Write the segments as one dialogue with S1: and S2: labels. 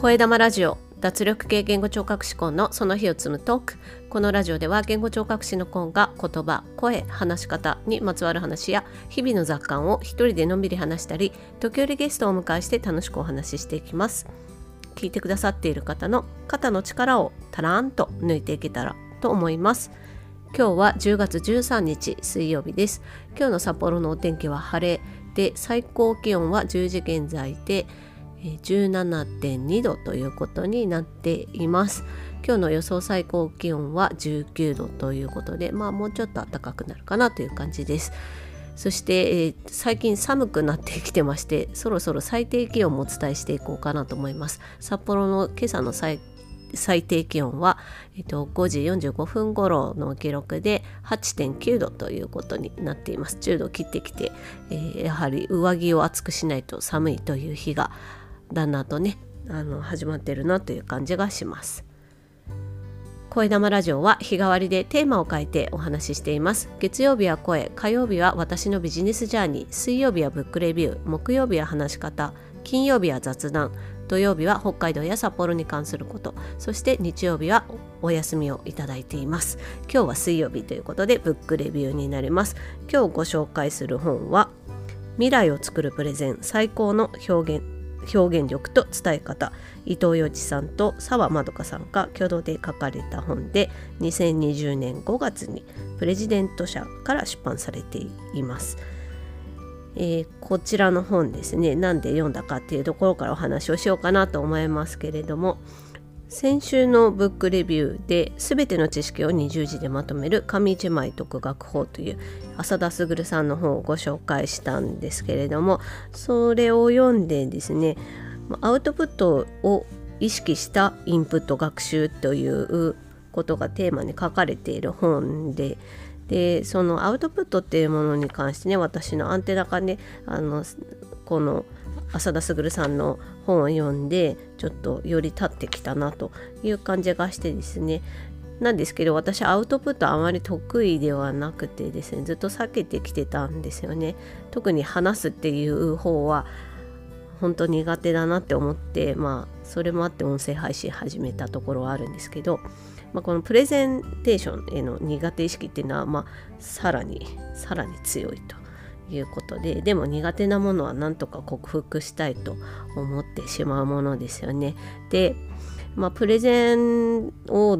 S1: 声玉ラジオ脱力系言語聴覚士コンのその日を積むトーク。このラジオでは言語聴覚士のコンが言葉声話し方にまつわる話や日々の雑感を一人でのんびり話したり時折ゲストをお迎えして楽しくお話ししていきます。聞いてくださっている方の肩の力をたらんと抜いていけたらと思います。今日は10月13日水曜日です。今日の札幌のお天気は晴れで最高気温は10時現在で17.2度ということになっています。今日の予想最高気温は19度ということでまあもうちょっと暖かくなるかなという感じです。そして、えー、最近寒くなってきてましてそろそろ最低気温もお伝えしていこうかなと思います。札幌の今朝の最最低気温は、えっと、5時45分頃の記録で8.9度ということになっています。10度切ってきて、えー、やはり上着を厚くしないと寒いという日がだんだんとねあの始まってるなという感じがします。声玉ラジオは日替わりでテーマを変えてお話ししています。月曜日は声火曜日は私のビジネスジャーニー水曜日はブックレビュー木曜日は話し方金曜日は雑談土曜日は北海道や札幌に関することそして日曜日はお休みをいただいています。今日は水曜日ということでブックレビューになります。今日ご紹介する本は未来を作るプレゼン最高の表現。表現力と伝え方伊藤洋一さんと澤まどかさんが共同で書かれた本で2020年5月にプレジデント社から出版されています。えー、こちらの本ですねなんで読んだかっていうところからお話をしようかなと思いますけれども先週のブックレビューで全ての知識を20字でまとめる紙一枚読学法という浅田卓さんの本をご紹介したんですけれどもそれを読んでですねアウトプットを意識したインプット学習ということがテーマに書かれている本ででそのアウトプットっていうものに関してね私のアンテナがねあのこの浅田卓さんの本を読んでちょっとより立ってきたなという感じがしてですね。なんですけど私アウトプットあまり得意ではなくてですねずっと避けてきてたんですよね。特に話すっていう方は本当苦手だなって思ってまあそれもあって音声配信始めたところはあるんですけど、まあ、このプレゼンテーションへの苦手意識っていうのは、まあ、さらにさらに強いと。いうことででも苦手なものはなんとか克服したいと思ってしまうものですよね。で、まあ、プレゼンを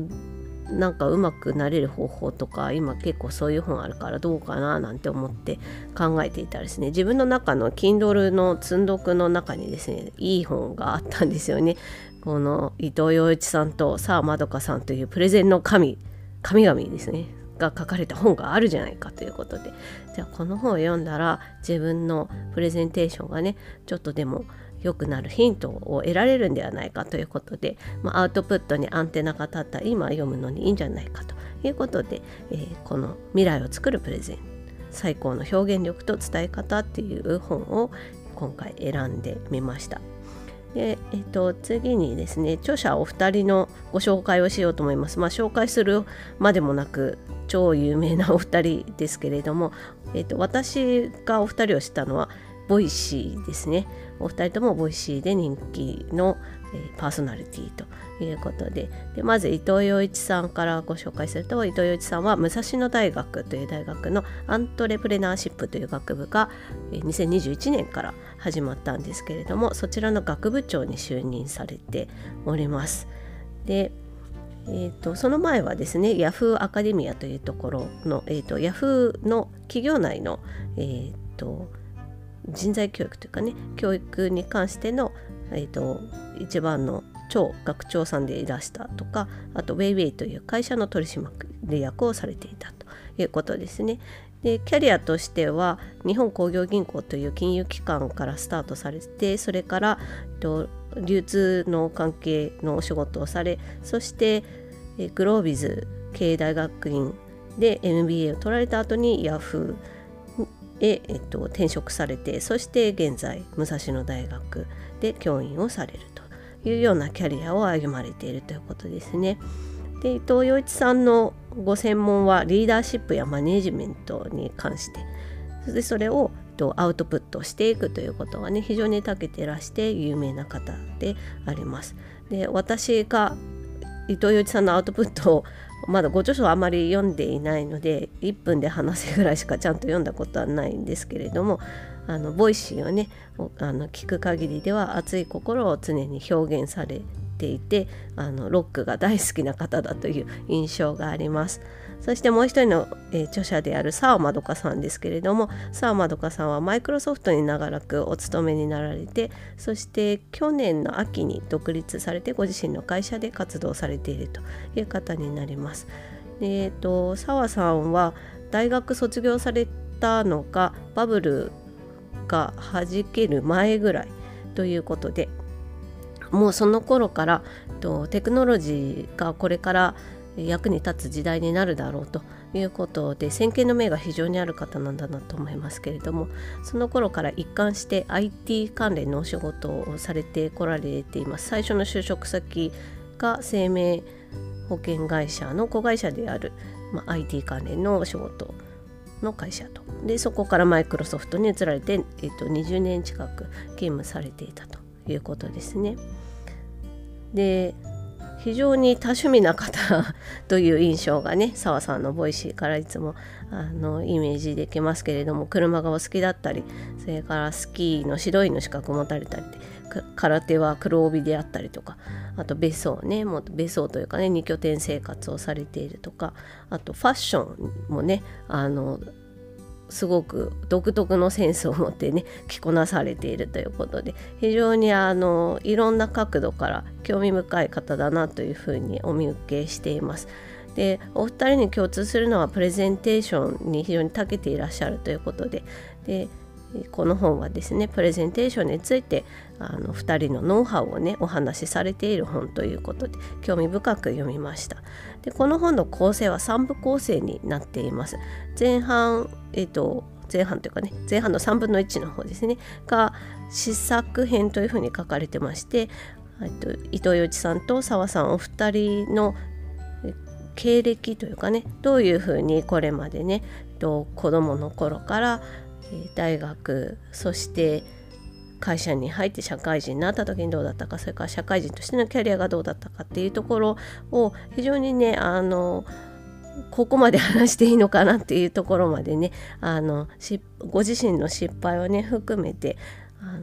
S1: なんかうまくなれる方法とか今結構そういう本あるからどうかななんて思って考えていたらですね自分の中の Kindle の積読の中にですねいい本があったんですよね。この伊藤洋一さんと澤まどかさんというプレゼンの神神々ですねが書かれた本があるじゃないかということでじゃあこの本を読んだら自分のプレゼンテーションがねちょっとでも良くなるヒントを得られるんではないかということで、まあ、アウトプットにアンテナが立った今読むのにいいんじゃないかということで、えー、この「未来を作るプレゼン最高の表現力と伝え方」っていう本を今回選んでみました。でえっと、次にですね著者お二人のご紹介をしようと思います。まあ、紹介するまでもなく超有名なお二人ですけれども、えっと、私がお二人を知ったのは Voicy ですね。お二人とも Voicy で人気の、えー、パーソナリティということででまず伊藤羊一さんからご紹介すると伊藤羊一さんは武蔵野大学という大学のアントレプレナーシップという学部が2021年から始まったんですけれどもそちらの学部長に就任されております。でえーと、その前はですねヤフーアカデミアというところの、えーと、ヤフーの企業内の、えーと人材教育というかね教育に関しての、えーと、一番の超学長さんでいらしたとかあとウェイウェイという会社の取締役をされていたということですね。でキャリアとしては日本工業銀行という金融機関からスタートされてそれから流通の関係のお仕事をされそしてグロービズ経営大学院で MBA を取られた後にヤフーへ、えっと、転職されてそして現在武蔵野大学で教員をされるというようなキャリアを歩まれているということですね。で伊藤洋一さんのご専門はリーダーシップやマネジメントに関してそれでそれをと、アウトプットしていくということがね非常に長けてらして有名な方であります。で私が伊藤羊一さんのアウトプットをまだご著書はあまり読んでいないので1分で話せぐらいしかちゃんと読んだことはないんですけれどもあの Voicy をねあの聞く限りでは熱い心を常に表現されていてあのロックが大好きな方だという印象があります。そしてもう一人の、えー、著者である澤まどかさんですけれども澤まどかさんはマイクロソフトに長らくお勤めになられてそして去年の秋に独立されてご自身の会社で活動されているという方になります。えーと、澤さんは大学卒業されたのがバブルがはじける前ぐらいということでもうその頃からとテクノロジーがこれから役に立つ時代になるだろうということで先見の明が非常にある方なんだなと思いますけれどもその頃から一貫して IT 関連のお仕事をされてこられています最初の就職先が生命保険会社の子会社である、まあ、IT 関連のお仕事の会社とでそこからマイクロソフトに移られて、えっと、20年近く勤務されていたということですね。で非常に多趣味な方 という印象がね澤さんの Voicy からいつもあのイメージできますけれども車がお好きだったりそれからスキーの指導員の資格を持たれたり空手は黒帯であったりとかあと別荘ねもっと別荘というかね2拠点生活をされているとかあとファッションもねあのすごく独特のセンスを持ってね着こなされているということで非常にあのいろんな角度から興味深い方だなというふうにお見受けしています。でお二人に共通するのはプレゼンテーションに非常に長けていらっしゃるということででこの本はですねプレゼンテーションについてあの2人のノウハウをねお話しされている本ということで興味深く読みました。でこの本の構成は3部構成になっています。前半えっ、と前半というかね前半の3分の1の方ですねが試作編というふうに書かれてましてと伊藤洋一さんと澤さんお二人の経歴というかねどういうふうにこれまでね子供の頃から大学そして会社に入って社会人になった時にどうだったかそれから社会人としてのキャリアがどうだったかっていうところを非常にねあのここまで話していいのかなっていうところまでねあのご自身の失敗をね含めてあ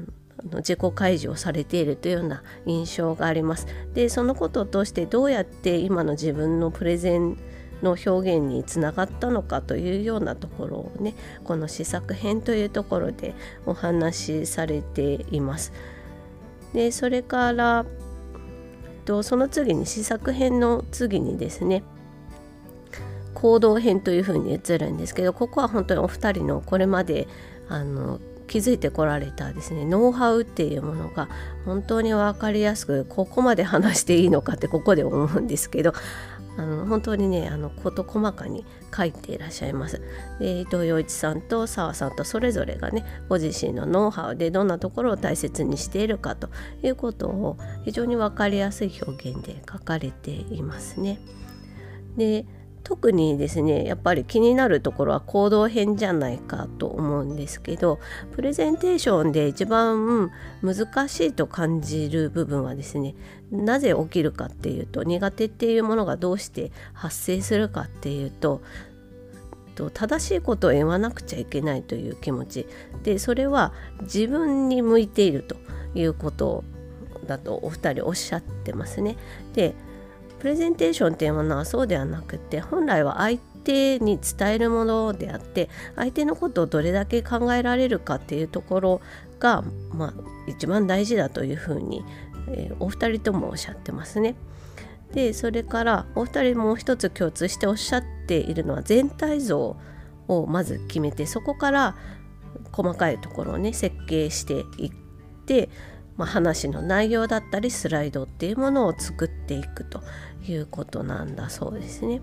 S1: の自己開示をされているというような印象があります。でそのことを通してどうやって今の自分のプレゼンの表現につながったのかというようなところをねこの試作編というところでお話しされています。でそれからとその次に試作編の次にですね行動編というふうに映るんですけどここは本当にお二人のこれまであの気づいてこられたですねノウハウっていうものが本当に分かりやすくここまで話していいのかってここで思うんですけどあの本当にねあの事細かに書いていらっしゃいます。で伊藤洋一さんと澤さんとそれぞれがねご自身のノウハウでどんなところを大切にしているかということを非常に分かりやすい表現で書かれていますね。で特にですねやっぱり気になるところは行動編じゃないかと思うんですけどプレゼンテーションで一番難しいと感じる部分はですねなぜ起きるかっていうと苦手っていうものがどうして発生するかっていうと正しいことを言わなくちゃいけないという気持ちでそれは自分に向いているということだとお二人おっしゃってますね。でプレゼンテーションっていうものはそうではなくて本来は相手に伝えるものであって相手のことをどれだけ考えられるかっていうところが、まあ、一番大事だというふうに、えー、お二人ともおっしゃってますね。でそれからお二人もう一つ共通しておっしゃっているのは全体像をまず決めてそこから細かいところをね設計していってまあ、話の内容だったりスライドっていうものを作っていくということなんだそうですね。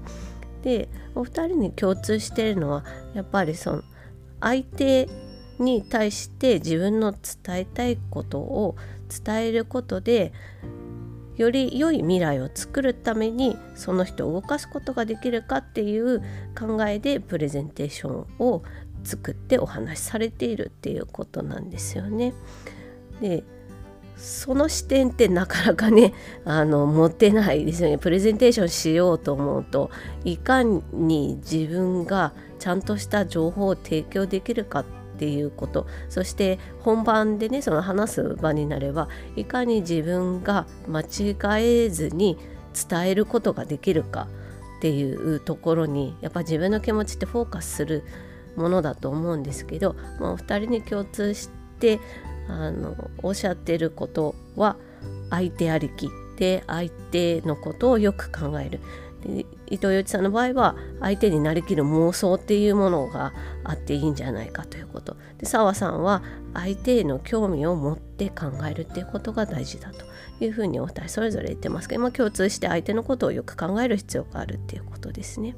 S1: でお二人に共通しているのはやっぱりその相手に対して自分の伝えたいことを伝えることでより良い未来を作るためにその人を動かすことができるかっていう考えでプレゼンテーションを作ってお話しされているっていうことなんですよね。でその視点ってなかなかね あの持てないですよね。プレゼンテーションしようと思うといかに自分がちゃんとした情報を提供できるかっていうこと。そして本番でねその話す場になればいかに自分が間違えずに伝えることができるかっていうところにやっぱ自分の気持ちってフォーカスするものだと思うんですけど、まあ、お二人に共通してあのおっしゃってることは相手ありきで相手のことをよく考える伊藤洋一さんの場合は相手になりきる妄想っていうものがあっていいんじゃないかということで澤さんは相手への興味を持って考えるっていうことが大事だというふうにお二人それぞれ言ってますけど、まあ、共通して相手のことをよく考える必要があるっていうことですね。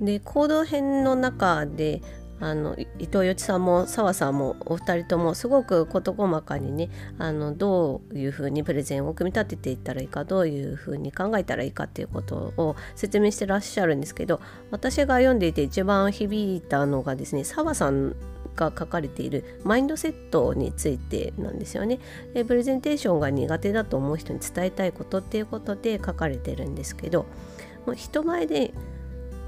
S1: で行動編の中であの伊藤よちさんも澤さんもお二人ともすごく事細かにねあのどういうふうにプレゼンを組み立てていったらいいかどういうふうに考えたらいいかっていうことを説明してらっしゃるんですけど私が読んでいて一番響いたのがですね澤さんが書かれているマインドセットについてなんですよね。でプレゼンテーションが苦手だと思う人に伝えたいことっていうことで書かれてるんですけどもう人前で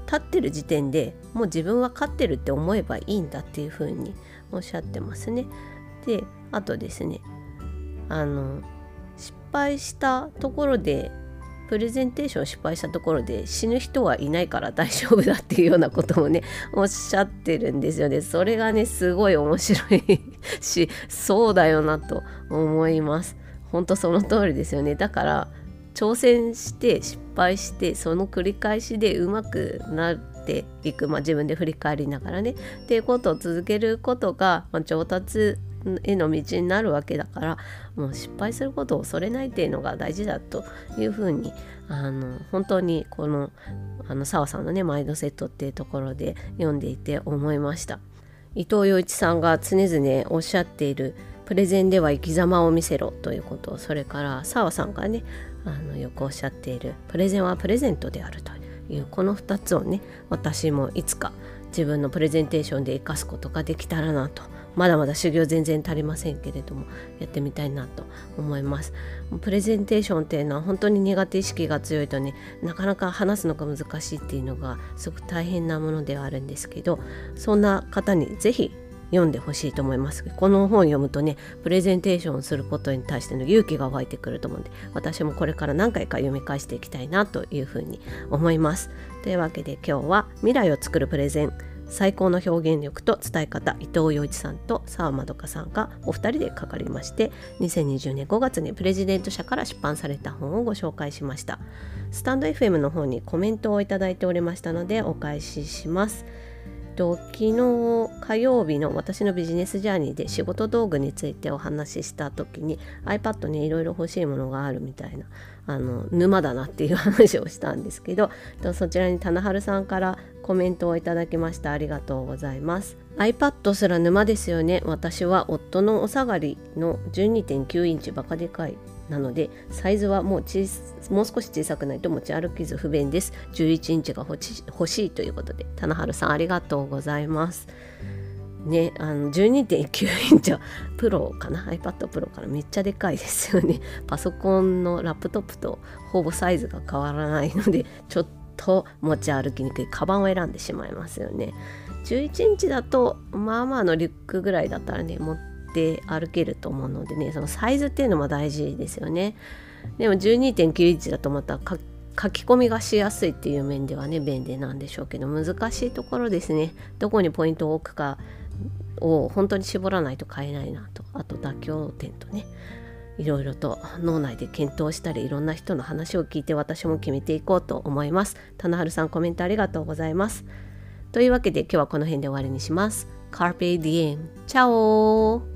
S1: 立ってる時点でもう自分は勝ってるって思えばいいんだっていうふうにおっしゃってますね。であとですねあの失敗したところでプレゼンテーション失敗したところで死ぬ人はいないから大丈夫だっていうようなこともね おっしゃってるんですよね。それがねすごい面白い しそうだよなと思います。本当その通りですよね。だから挑戦して失敗してその繰り返しでうまくなっていく、まあ、自分で振り返りながらね。っていうことを続けることが、まあ、上達への道になるわけだからもう失敗することを恐れないっていうのが大事だというふうにあの本当にこのあの澤さんのねマインドセットっていうところで読んでいて思いました。伊藤洋一さんが常々おっしゃっているプレゼンでは生き様を見せろということそれから澤さんがねあのよくおっしゃっているプレゼンはプレゼントであるというこの2つをね私もいつか自分のプレゼンテーションで生かすことができたらなとまだまだ修行全然足りませんけれどもやってみたいなと思います。プレゼンテーションっていうのは本当に苦手意識が強いとねなかなか話すのが難しいっていうのがすごく大変なものではあるんですけどそんな方に是非読んでほしいと思います。この本を読むとねプレゼンテーションすることに対しての勇気が湧いてくると思うんで私もこれから何回か読み返していきたいなというふうに思います。というわけで今日は未来を作るプレゼン最高の表現力と伝え方伊藤洋一さんと澤まどかさんがお二人でかかりまして2020年5月にプレジデント社から出版された本をご紹介しました。スタンド FM の方にコメントをいただいておりましたのでお返しします。と昨日火曜日の私のビジネスジャーニーで仕事道具についてお話しした時に iPad にいろいろ欲しいものがあるみたいなあの沼だなっていう話をしたんですけどそちらに棚春さんからコメントをいただきました。ありがとうございます。iPad すら沼ですよね。私は夫のお下がりの12.9インチバカでかい。なのでサイズはもう小もう少し小さくないと持ち歩きず不便です。11インチが欲しいということで棚春さんありがとうございます。ねあの12.9インチはプロかな？iPad Pro からめっちゃでかいですよね。パソコンのラップトップとほぼサイズが変わらないのでちょっと持ち歩きにくい。カバンを選んでしまいますよね。11インチだとまあまあのリュックぐらいだったらね持って歩けると思うのでねそのサイズっていうのも大事ですよね。でも12.9インチだとまた書き込みがしやすいっていう面ではね便利なんでしょうけど難しいところですね。どこにポイントを置くかを本当に絞らないと買えないなと。あと妥協点とねいろいろと脳内で検討したりいろんな人の話を聞いて私も決めていこうと思います。棚春さんコメントありがとうございます。というわけで今日はこの辺で終わりにします。Carpe Diem チャオ